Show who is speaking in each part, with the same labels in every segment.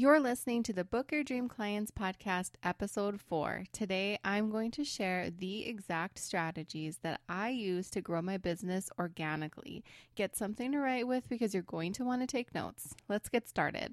Speaker 1: You're listening to the Book Your Dream Clients podcast, episode four. Today, I'm going to share the exact strategies that I use to grow my business organically. Get something to write with because you're going to want to take notes. Let's get started.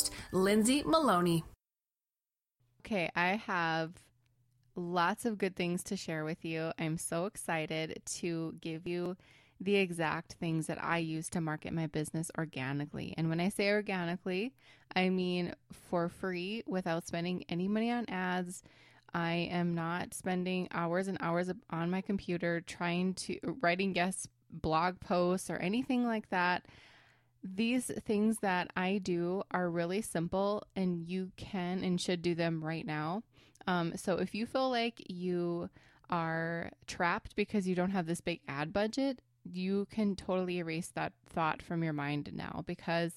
Speaker 2: Lindsay Maloney.
Speaker 1: Okay, I have lots of good things to share with you. I'm so excited to give you the exact things that I use to market my business organically. And when I say organically, I mean for free without spending any money on ads. I am not spending hours and hours on my computer trying to writing guest blog posts or anything like that. These things that I do are really simple and you can and should do them right now. Um, so if you feel like you are trapped because you don't have this big ad budget, you can totally erase that thought from your mind now because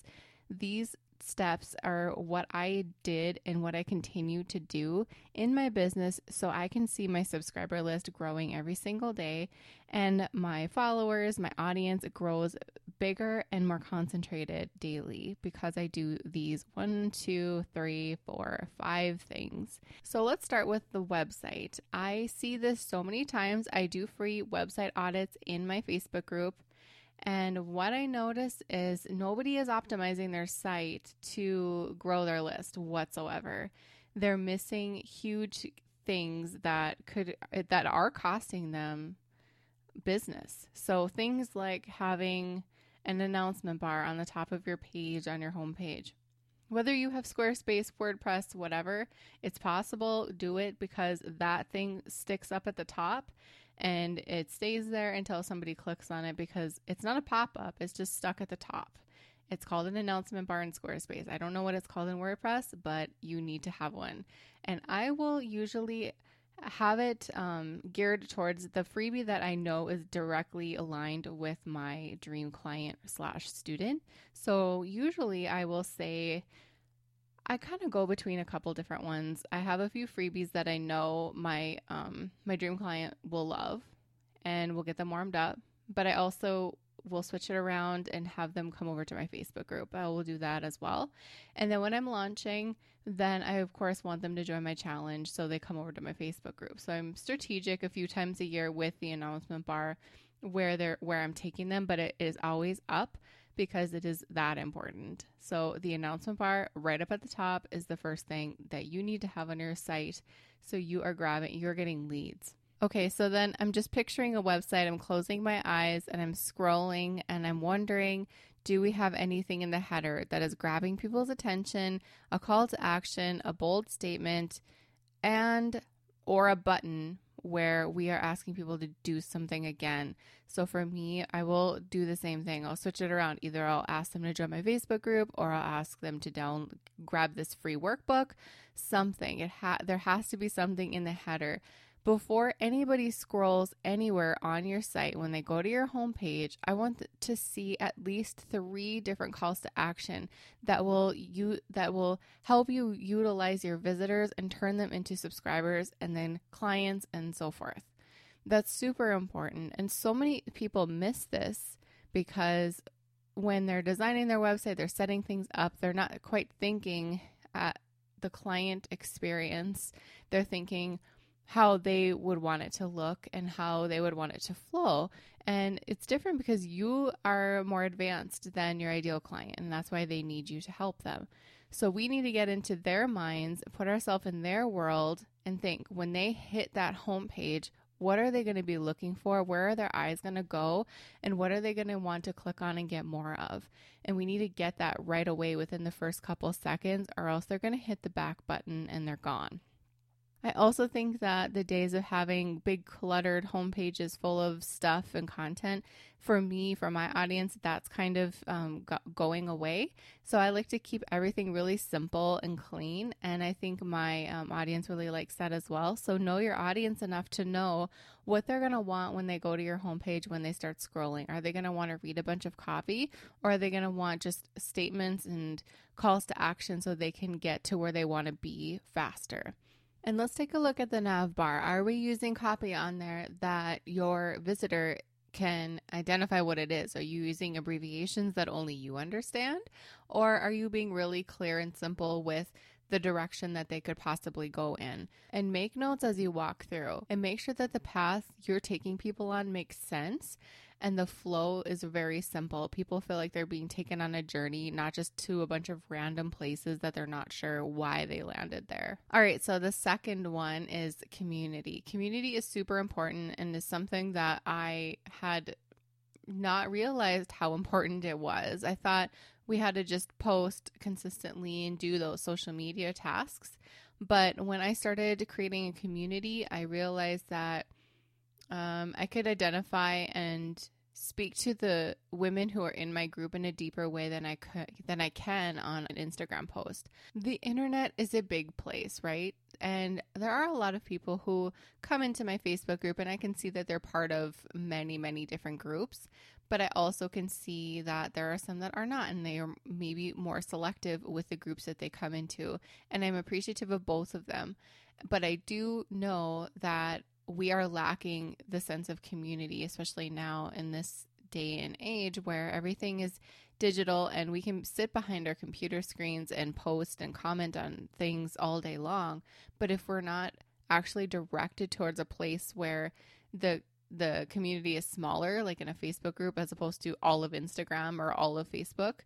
Speaker 1: these steps are what I did and what I continue to do in my business so I can see my subscriber list growing every single day and my followers, my audience grows bigger and more concentrated daily because I do these one, two, three, four, five things. So let's start with the website. I see this so many times. I do free website audits in my Facebook group. And what I notice is nobody is optimizing their site to grow their list whatsoever. They're missing huge things that could that are costing them business. So things like having an announcement bar on the top of your page on your homepage. Whether you have Squarespace, WordPress, whatever, it's possible. Do it because that thing sticks up at the top and it stays there until somebody clicks on it because it's not a pop up, it's just stuck at the top. It's called an announcement bar in Squarespace. I don't know what it's called in WordPress, but you need to have one. And I will usually have it um, geared towards the freebie that I know is directly aligned with my dream client slash student. So usually I will say, I kind of go between a couple different ones. I have a few freebies that I know my um, my dream client will love, and will get them warmed up. But I also will switch it around and have them come over to my Facebook group. I will do that as well. And then when I'm launching, then I of course want them to join my challenge, so they come over to my Facebook group. So I'm strategic a few times a year with the announcement bar where they're where I'm taking them, but it is always up because it is that important. So, the announcement bar right up at the top is the first thing that you need to have on your site. So, you are grabbing, you're getting leads. Okay, so then I'm just picturing a website. I'm closing my eyes and I'm scrolling and I'm wondering do we have anything in the header that is grabbing people's attention, a call to action, a bold statement, and or a button where we are asking people to do something again. So for me, I will do the same thing. I'll switch it around. Either I'll ask them to join my Facebook group or I'll ask them to down grab this free workbook, something. It ha- there has to be something in the header before anybody scrolls anywhere on your site, when they go to your homepage, I want to see at least three different calls to action that will you that will help you utilize your visitors and turn them into subscribers and then clients and so forth. That's super important. And so many people miss this because when they're designing their website, they're setting things up, they're not quite thinking at the client experience. They're thinking, how they would want it to look and how they would want it to flow. And it's different because you are more advanced than your ideal client, and that's why they need you to help them. So we need to get into their minds, put ourselves in their world, and think when they hit that homepage, what are they going to be looking for? Where are their eyes going to go? And what are they going to want to click on and get more of? And we need to get that right away within the first couple seconds, or else they're going to hit the back button and they're gone. I also think that the days of having big cluttered homepages full of stuff and content, for me, for my audience, that's kind of um, go- going away. So I like to keep everything really simple and clean. And I think my um, audience really likes that as well. So know your audience enough to know what they're going to want when they go to your homepage when they start scrolling. Are they going to want to read a bunch of copy or are they going to want just statements and calls to action so they can get to where they want to be faster? And let's take a look at the nav bar. Are we using copy on there that your visitor can identify what it is? Are you using abbreviations that only you understand? Or are you being really clear and simple with the direction that they could possibly go in? And make notes as you walk through and make sure that the path you're taking people on makes sense and the flow is very simple. People feel like they're being taken on a journey, not just to a bunch of random places that they're not sure why they landed there. All right, so the second one is community. Community is super important and is something that I had not realized how important it was. I thought we had to just post consistently and do those social media tasks. But when I started creating a community, I realized that um, I could identify and speak to the women who are in my group in a deeper way than I could than I can on an Instagram post. The internet is a big place, right? And there are a lot of people who come into my Facebook group and I can see that they're part of many, many different groups, but I also can see that there are some that are not and they are maybe more selective with the groups that they come into, and I'm appreciative of both of them. But I do know that we are lacking the sense of community, especially now in this day and age where everything is digital and we can sit behind our computer screens and post and comment on things all day long. But if we're not actually directed towards a place where the the community is smaller, like in a Facebook group, as opposed to all of Instagram or all of Facebook,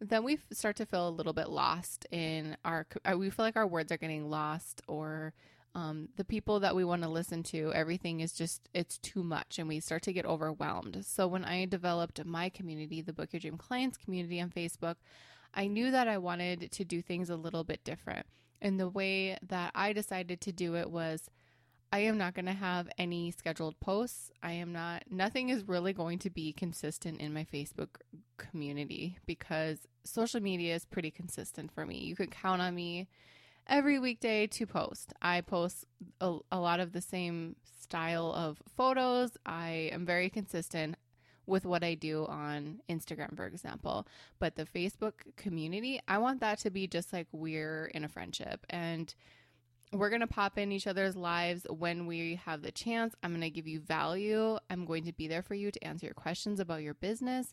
Speaker 1: then we start to feel a little bit lost in our. Uh, we feel like our words are getting lost, or um, the people that we want to listen to, everything is just, it's too much and we start to get overwhelmed. So when I developed my community, the Book Your Dream Clients community on Facebook, I knew that I wanted to do things a little bit different. And the way that I decided to do it was I am not going to have any scheduled posts. I am not, nothing is really going to be consistent in my Facebook community because social media is pretty consistent for me. You can count on me every weekday to post. I post a, a lot of the same style of photos. I am very consistent with what I do on Instagram, for example. But the Facebook community, I want that to be just like we're in a friendship and we're going to pop in each other's lives when we have the chance. I'm going to give you value. I'm going to be there for you to answer your questions about your business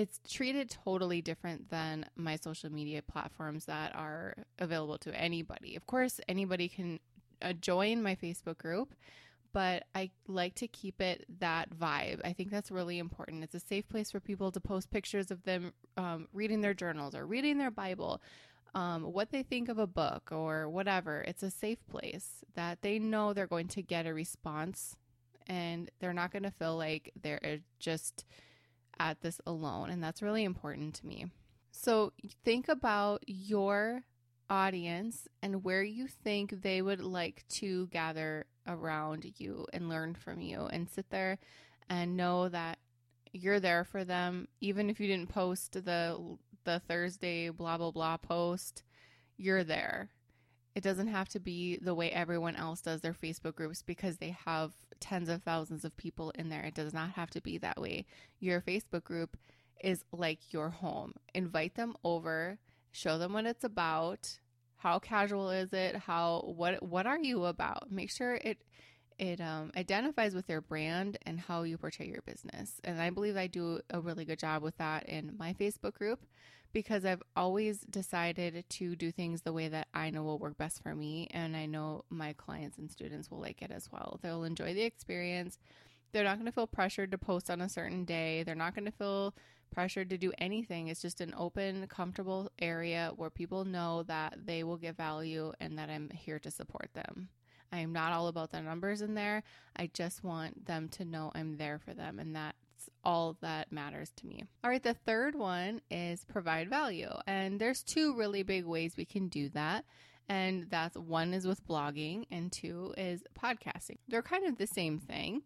Speaker 1: it's treated totally different than my social media platforms that are available to anybody. Of course, anybody can uh, join my Facebook group, but I like to keep it that vibe. I think that's really important. It's a safe place for people to post pictures of them um, reading their journals or reading their Bible, um, what they think of a book or whatever. It's a safe place that they know they're going to get a response and they're not going to feel like they're just at this alone. And that's really important to me. So think about your audience and where you think they would like to gather around you and learn from you and sit there and know that you're there for them even if you didn't post the the Thursday blah blah blah post you're there it doesn't have to be the way everyone else does their Facebook groups because they have tens of thousands of people in there. It does not have to be that way. Your Facebook group is like your home. Invite them over, show them what it's about. How casual is it? How what what are you about? Make sure it it um, identifies with your brand and how you portray your business. And I believe I do a really good job with that in my Facebook group because I've always decided to do things the way that I know will work best for me. And I know my clients and students will like it as well. They'll enjoy the experience. They're not going to feel pressured to post on a certain day. They're not going to feel pressured to do anything. It's just an open, comfortable area where people know that they will get value and that I'm here to support them. I am not all about the numbers in there. I just want them to know I'm there for them and that all that matters to me. All right, the third one is provide value. And there's two really big ways we can do that. And that's one is with blogging, and two is podcasting. They're kind of the same thing.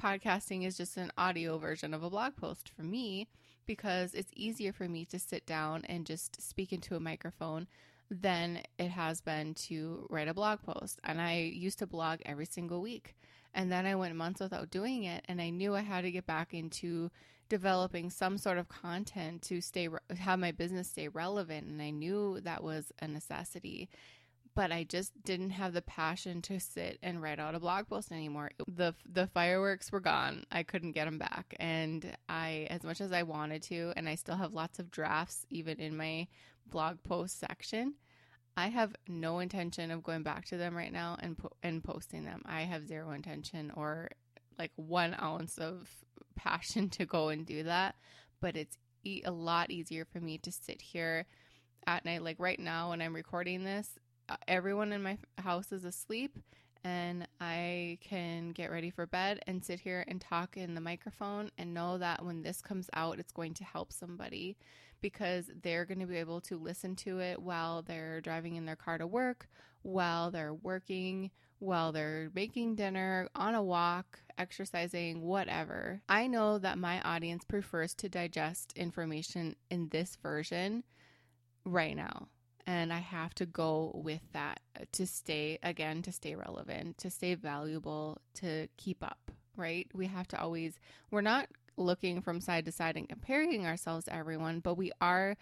Speaker 1: Podcasting is just an audio version of a blog post for me because it's easier for me to sit down and just speak into a microphone than it has been to write a blog post. And I used to blog every single week. And then I went months without doing it. And I knew I had to get back into developing some sort of content to stay, have my business stay relevant. And I knew that was a necessity. But I just didn't have the passion to sit and write out a blog post anymore. The the fireworks were gone. I couldn't get them back. And I as much as I wanted to and I still have lots of drafts even in my blog post section. I have no intention of going back to them right now and po- and posting them. I have zero intention or like one ounce of passion to go and do that. But it's e- a lot easier for me to sit here at night. Like right now, when I'm recording this, uh, everyone in my house is asleep, and I can get ready for bed and sit here and talk in the microphone and know that when this comes out, it's going to help somebody because they're going to be able to listen to it while they're driving in their car to work, while they're working, while they're making dinner, on a walk, exercising, whatever. I know that my audience prefers to digest information in this version right now. And I have to go with that to stay, again, to stay relevant, to stay valuable, to keep up, right? We have to always, we're not looking from side to side and comparing ourselves to everyone, but we are,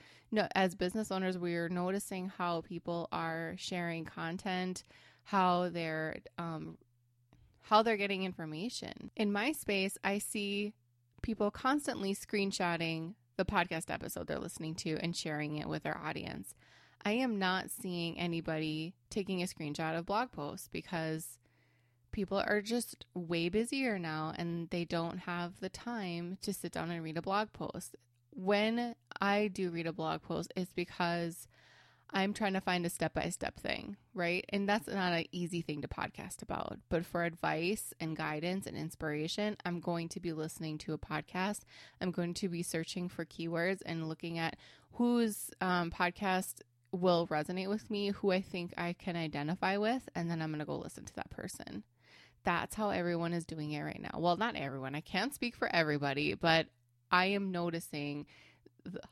Speaker 1: as business owners, we are noticing how people are sharing content, how they're, um, how they're getting information. In my space, I see people constantly screenshotting the podcast episode they're listening to and sharing it with their audience. I am not seeing anybody taking a screenshot of blog posts because people are just way busier now and they don't have the time to sit down and read a blog post. When I do read a blog post, it's because I'm trying to find a step by step thing, right? And that's not an easy thing to podcast about. But for advice and guidance and inspiration, I'm going to be listening to a podcast. I'm going to be searching for keywords and looking at whose um, podcast will resonate with me, who I think I can identify with, and then I'm going to go listen to that person that's how everyone is doing it right now. Well, not everyone. I can't speak for everybody, but I am noticing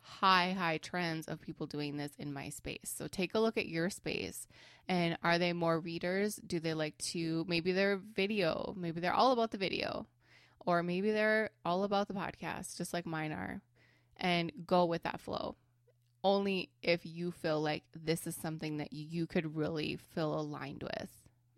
Speaker 1: high, high trends of people doing this in my space. So take a look at your space. And are they more readers? Do they like to, maybe they're video, maybe they're all about the video, or maybe they're all about the podcast, just like mine are, and go with that flow. Only if you feel like this is something that you could really feel aligned with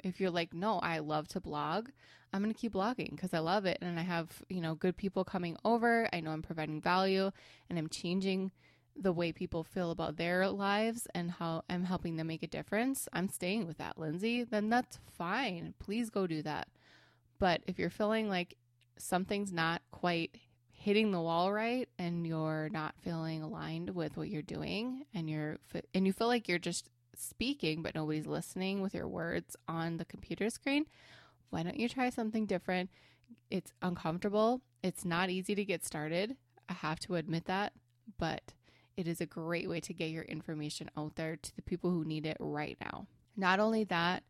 Speaker 1: if you're like, no, I love to blog, I'm going to keep blogging because I love it. And I have, you know, good people coming over. I know I'm providing value and I'm changing the way people feel about their lives and how I'm helping them make a difference. I'm staying with that, Lindsay. Then that's fine. Please go do that. But if you're feeling like something's not quite hitting the wall right and you're not feeling aligned with what you're doing and you're and you feel like you're just speaking, but nobody's listening with your words on the computer screen, why don't you try something different? It's uncomfortable. It's not easy to get started. I have to admit that, but it is a great way to get your information out there to the people who need it right now. Not only that,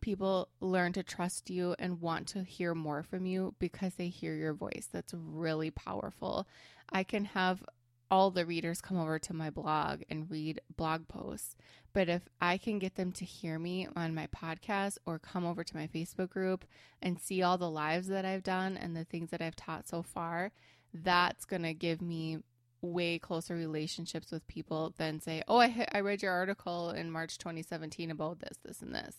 Speaker 1: people learn to trust you and want to hear more from you because they hear your voice. That's really powerful. I can have all the readers come over to my blog and read blog posts. But if I can get them to hear me on my podcast or come over to my Facebook group and see all the lives that I've done and the things that I've taught so far, that's going to give me way closer relationships with people than say, oh, I, I read your article in March 2017 about this, this, and this.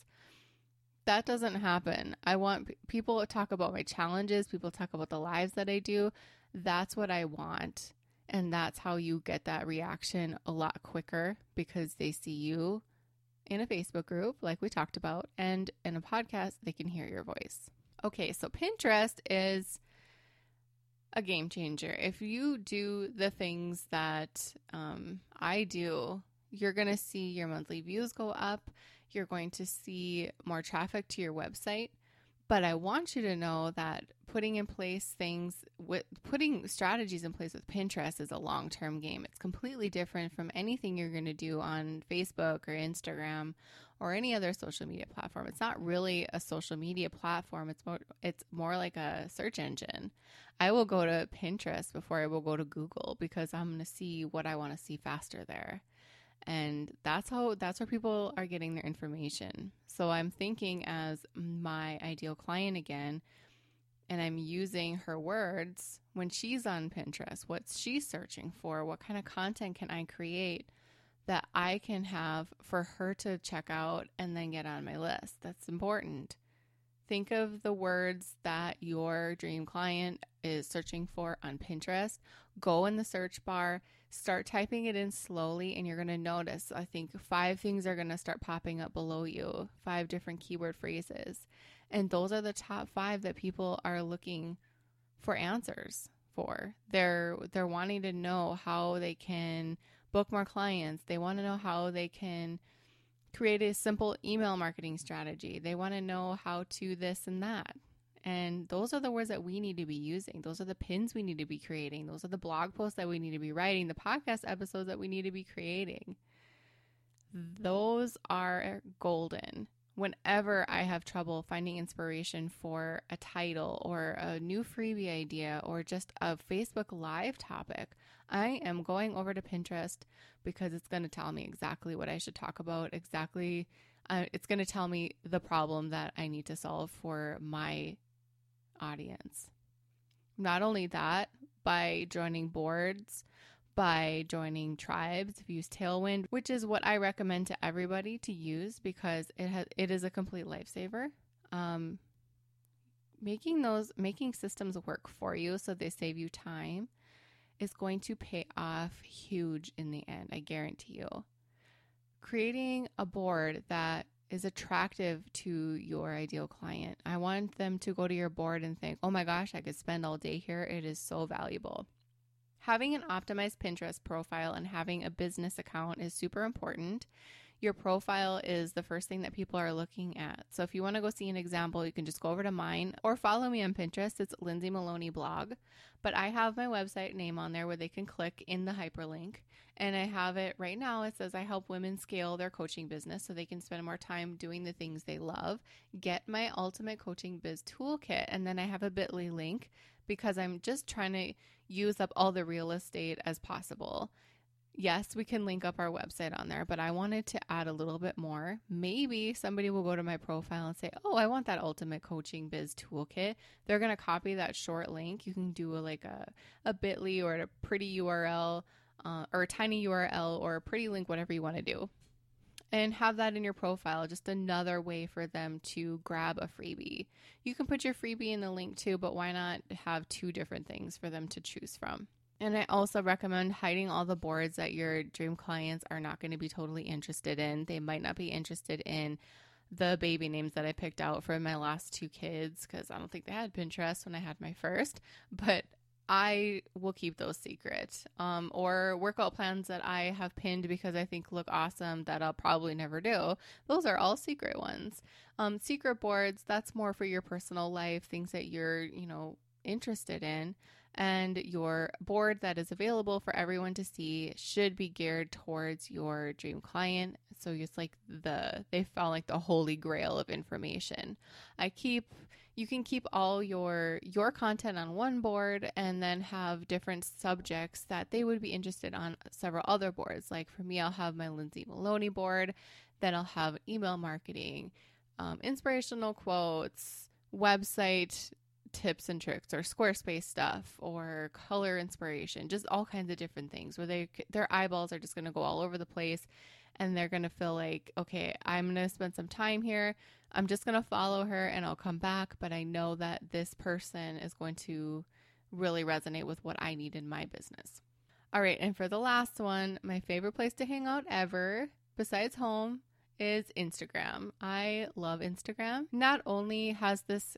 Speaker 1: That doesn't happen. I want people to talk about my challenges, people talk about the lives that I do. That's what I want. And that's how you get that reaction a lot quicker because they see you in a Facebook group, like we talked about, and in a podcast, they can hear your voice. Okay, so Pinterest is a game changer. If you do the things that um, I do, you're going to see your monthly views go up. You're going to see more traffic to your website. But I want you to know that putting in place things with putting strategies in place with Pinterest is a long term game. It's completely different from anything you're going to do on Facebook or Instagram or any other social media platform. It's not really a social media platform. It's more it's more like a search engine. I will go to Pinterest before I will go to Google because I'm going to see what I want to see faster there. And that's how that's where people are getting their information. So I'm thinking as my ideal client again, and I'm using her words when she's on Pinterest. What's she searching for? What kind of content can I create that I can have for her to check out and then get on my list? That's important. Think of the words that your dream client is searching for on Pinterest. Go in the search bar, start typing it in slowly, and you're going to notice. I think five things are going to start popping up below you, five different keyword phrases. And those are the top five that people are looking for answers for. They're they're wanting to know how they can book more clients. They want to know how they can create a simple email marketing strategy. They want to know how to this and that. And those are the words that we need to be using. Those are the pins we need to be creating. Those are the blog posts that we need to be writing, the podcast episodes that we need to be creating. Those are golden whenever I have trouble finding inspiration for a title or a new freebie idea or just a Facebook Live topic, I am going over to Pinterest because it's going to tell me exactly what I should talk about, exactly. Uh, it's going to tell me the problem that I need to solve for my audience. Not only that, by joining boards, by joining tribes. If you use Tailwind, which is what I recommend to everybody to use because it has it is a complete lifesaver. Um, making those making systems work for you so they save you time is going to pay off huge in the end. I guarantee you. Creating a board that is attractive to your ideal client. I want them to go to your board and think, oh my gosh, I could spend all day here. It is so valuable. Having an optimized Pinterest profile and having a business account is super important. Your profile is the first thing that people are looking at. So if you want to go see an example, you can just go over to mine or follow me on Pinterest. It's Lindsay Maloney blog. But I have my website name on there where they can click in the hyperlink. And I have it right now. It says I help women scale their coaching business so they can spend more time doing the things they love. Get my ultimate coaching biz toolkit. And then I have a bit.ly link because I'm just trying to use up all the real estate as possible. Yes, we can link up our website on there, but I wanted to add a little bit more. Maybe somebody will go to my profile and say, Oh, I want that ultimate coaching biz toolkit. They're going to copy that short link. You can do a, like a, a bit.ly or a pretty URL uh, or a tiny URL or a pretty link, whatever you want to do. And have that in your profile, just another way for them to grab a freebie. You can put your freebie in the link too, but why not have two different things for them to choose from? And I also recommend hiding all the boards that your dream clients are not going to be totally interested in. They might not be interested in the baby names that I picked out for my last two kids because I don't think they had Pinterest when I had my first, but I will keep those secret. Um, or workout plans that I have pinned because I think look awesome that I'll probably never do. Those are all secret ones. Um, secret boards, that's more for your personal life, things that you're, you know, interested in and your board that is available for everyone to see should be geared towards your dream client. So it's like the they found like the holy grail of information. I keep you can keep all your your content on one board and then have different subjects that they would be interested on several other boards. Like for me, I'll have my Lindsay Maloney board, then I'll have email marketing, um, inspirational quotes, website tips and tricks or Squarespace stuff or color inspiration, just all kinds of different things where they their eyeballs are just going to go all over the place and they're going to feel like, okay, I'm going to spend some time here. I'm just going to follow her and I'll come back, but I know that this person is going to really resonate with what I need in my business. All right, and for the last one, my favorite place to hang out ever besides home is Instagram. I love Instagram. Not only has this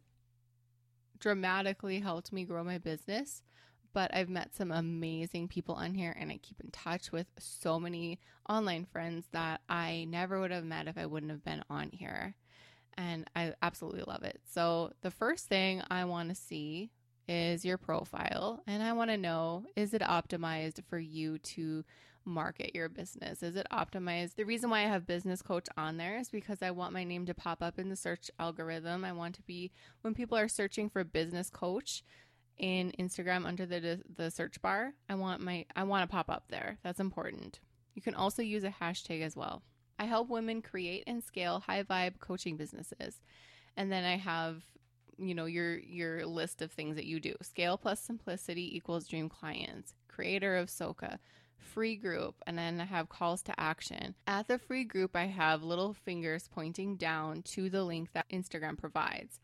Speaker 1: dramatically helped me grow my business. But I've met some amazing people on here, and I keep in touch with so many online friends that I never would have met if I wouldn't have been on here. And I absolutely love it. So, the first thing I want to see is your profile, and I want to know is it optimized for you to market your business? Is it optimized? The reason why I have business coach on there is because I want my name to pop up in the search algorithm. I want to be when people are searching for business coach in Instagram under the the search bar, I want my I want to pop up there. That's important. You can also use a hashtag as well. I help women create and scale high vibe coaching businesses. And then I have you know your your list of things that you do. Scale plus simplicity equals dream clients. Creator of Soka, free group, and then I have calls to action. At the free group, I have little fingers pointing down to the link that Instagram provides.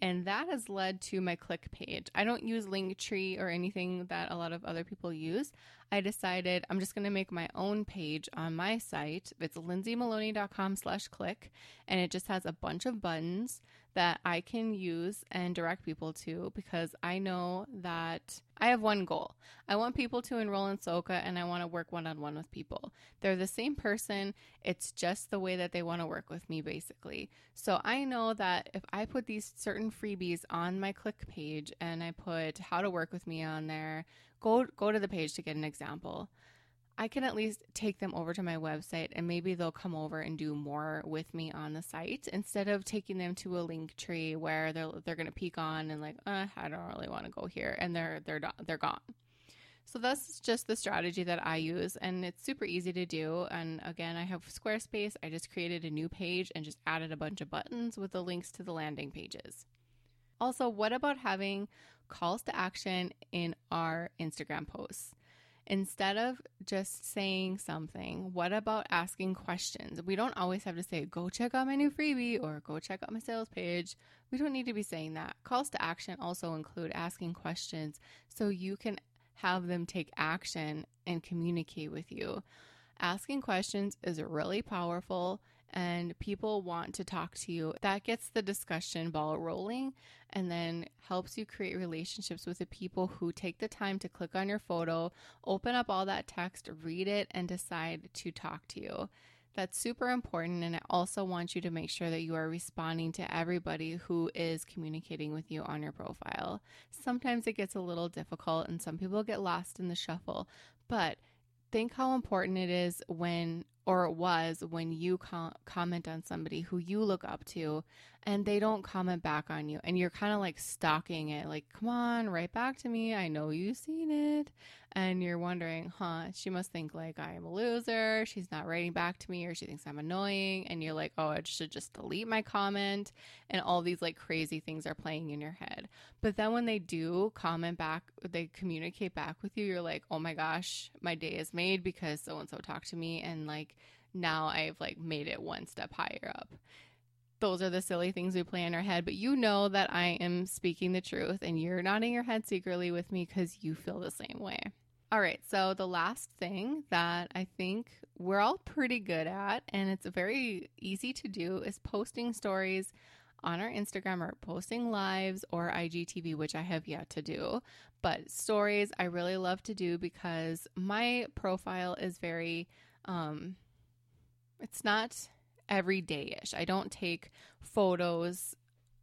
Speaker 1: And that has led to my click page. I don't use Linktree or anything that a lot of other people use. I decided I'm just going to make my own page on my site. It's lindsaymaloney.com slash click, and it just has a bunch of buttons that I can use and direct people to because I know that I have one goal. I want people to enroll in Soka and I want to work one on one with people. They're the same person, it's just the way that they want to work with me, basically. So I know that if I put these certain freebies on my click page and I put how to work with me on there, go go to the page to get an example. I can at least take them over to my website and maybe they'll come over and do more with me on the site instead of taking them to a link tree where they're they're going to peek on and like, uh, I don't really want to go here and they're they're they're gone. So that's just the strategy that I use and it's super easy to do and again, I have Squarespace. I just created a new page and just added a bunch of buttons with the links to the landing pages. Also, what about having calls to action in our Instagram posts? Instead of just saying something, what about asking questions? We don't always have to say, go check out my new freebie or go check out my sales page. We don't need to be saying that. Calls to action also include asking questions so you can have them take action and communicate with you. Asking questions is really powerful and people want to talk to you. That gets the discussion ball rolling and then helps you create relationships with the people who take the time to click on your photo, open up all that text, read it, and decide to talk to you. That's super important. And I also want you to make sure that you are responding to everybody who is communicating with you on your profile. Sometimes it gets a little difficult and some people get lost in the shuffle, but think how important it is when or it was when you com- comment on somebody who you look up to and they don't comment back on you and you're kind of like stalking it like come on write back to me. I know you've seen it. And you're wondering huh she must think like i am a loser. She's not writing back to me or she thinks i'm annoying. And you're like oh i should just delete my comment. And all these like crazy things are playing in your head. But then when they do comment back they communicate back with you you're like oh my gosh my day is made because so and so talked to me and like now I've like made it one step higher up. Those are the silly things we play in our head, but you know that I am speaking the truth and you're nodding your head secretly with me because you feel the same way. All right, so the last thing that I think we're all pretty good at, and it's very easy to do, is posting stories on our Instagram or posting lives or IGTV, which I have yet to do. But stories I really love to do because my profile is very um, it's not everyday ish. I don't take photos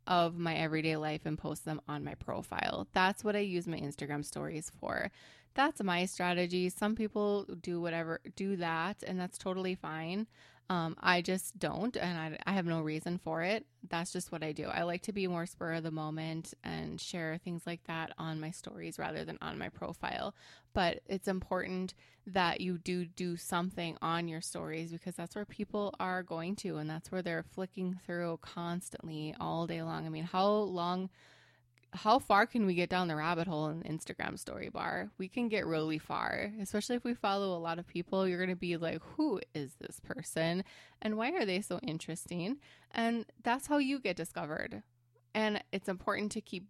Speaker 1: of my everyday life and post them on my profile. That's what I use my Instagram stories for. That's my strategy. Some people do whatever, do that, and that's totally fine. Um, I just don't, and I, I have no reason for it. That's just what I do. I like to be more spur of the moment and share things like that on my stories rather than on my profile. But it's important that you do do something on your stories because that's where people are going to, and that's where they're flicking through constantly all day long. I mean, how long? How far can we get down the rabbit hole in Instagram story bar? We can get really far, especially if we follow a lot of people. You're going to be like, who is this person? And why are they so interesting? And that's how you get discovered. And it's important to keep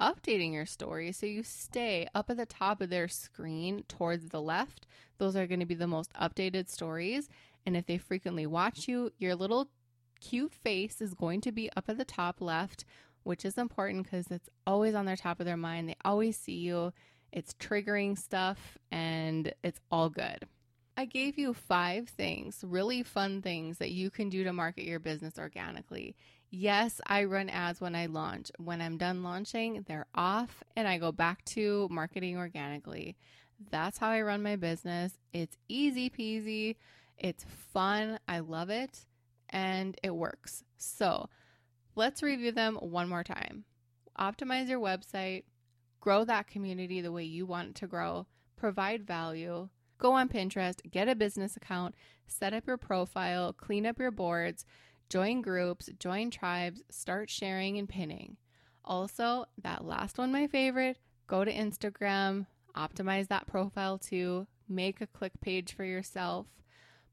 Speaker 1: updating your story so you stay up at the top of their screen towards the left. Those are going to be the most updated stories. And if they frequently watch you, your little cute face is going to be up at the top left which is important because it's always on their top of their mind. They always see you. It's triggering stuff and it's all good. I gave you five things, really fun things that you can do to market your business organically. Yes, I run ads when I launch. When I'm done launching, they're off and I go back to marketing organically. That's how I run my business. It's easy peasy, it's fun, I love it, and it works. So let's review them one more time. Optimize your website, grow that community the way you want it to grow, provide value. Go on Pinterest, get a business account, set up your profile, clean up your boards, join groups, join tribes, start sharing and pinning. Also, that last one, my favorite, go to Instagram, optimize that profile too, make a click page for yourself,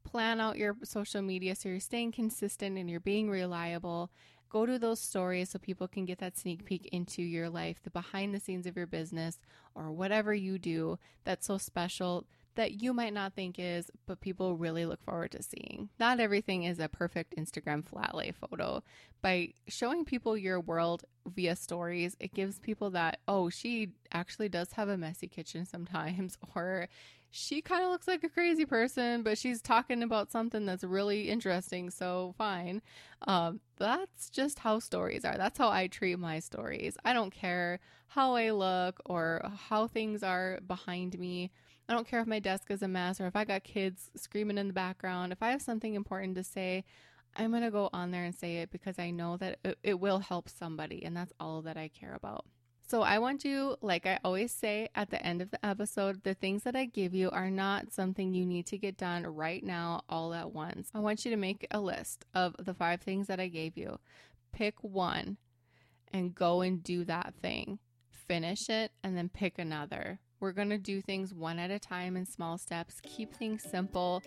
Speaker 1: plan out your social media so you're staying consistent and you're being reliable. Go to those stories so people can get that sneak peek into your life, the behind the scenes of your business, or whatever you do that's so special that you might not think is, but people really look forward to seeing. Not everything is a perfect Instagram flat lay photo. By showing people your world via stories, it gives people that, oh, she actually does have a messy kitchen sometimes, or she kind of looks like a crazy person, but she's talking about something that's really interesting, so fine. Um, that's just how stories are. That's how I treat my stories. I don't care how I look or how things are behind me. I don't care if my desk is a mess or if I got kids screaming in the background. If I have something important to say, I'm going to go on there and say it because I know that it, it, will help somebody, and that's all that I care about. So, I want you, like I always say at the end of the episode, the things that I give you are not something you need to get done right now, all at once. I want you to make a list of the five things that I gave you. Pick one and go and do that thing. Finish it and then pick another. We're going to do things one at a time in small steps, keep things simple.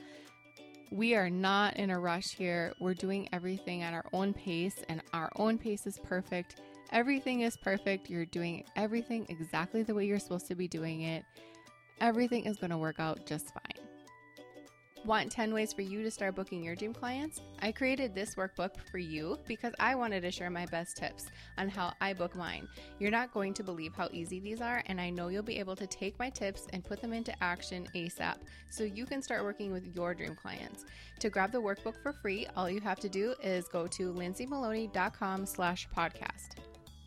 Speaker 1: We are not in a rush here. We're doing everything at our own pace, and our own pace is perfect. Everything is perfect. You're doing everything exactly the way you're supposed to be doing it. Everything is going to work out just fine. Want 10 ways for you to start booking your dream clients? I created this workbook for you because I wanted to share my best tips on how I book mine. You're not going to believe how easy these are, and I know you'll be able to take my tips and put them into action ASAP so you can start working with your dream clients. To grab the workbook for free, all you have to do is go to lindsaymaloney.com slash podcast.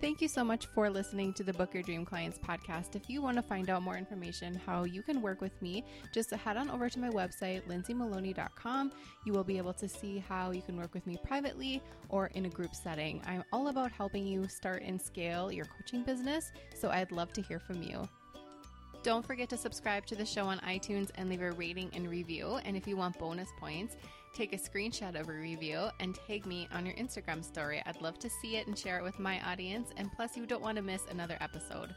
Speaker 1: Thank you so much for listening to the Book Your Dream Clients podcast. If you want to find out more information how you can work with me, just head on over to my website, lindsaymaloney.com. You will be able to see how you can work with me privately or in a group setting. I'm all about helping you start and scale your coaching business, so I'd love to hear from you. Don't forget to subscribe to the show on iTunes and leave a rating and review. And if you want bonus points, take a screenshot of a review and tag me on your Instagram story. I'd love to see it and share it with my audience. And plus, you don't want to miss another episode.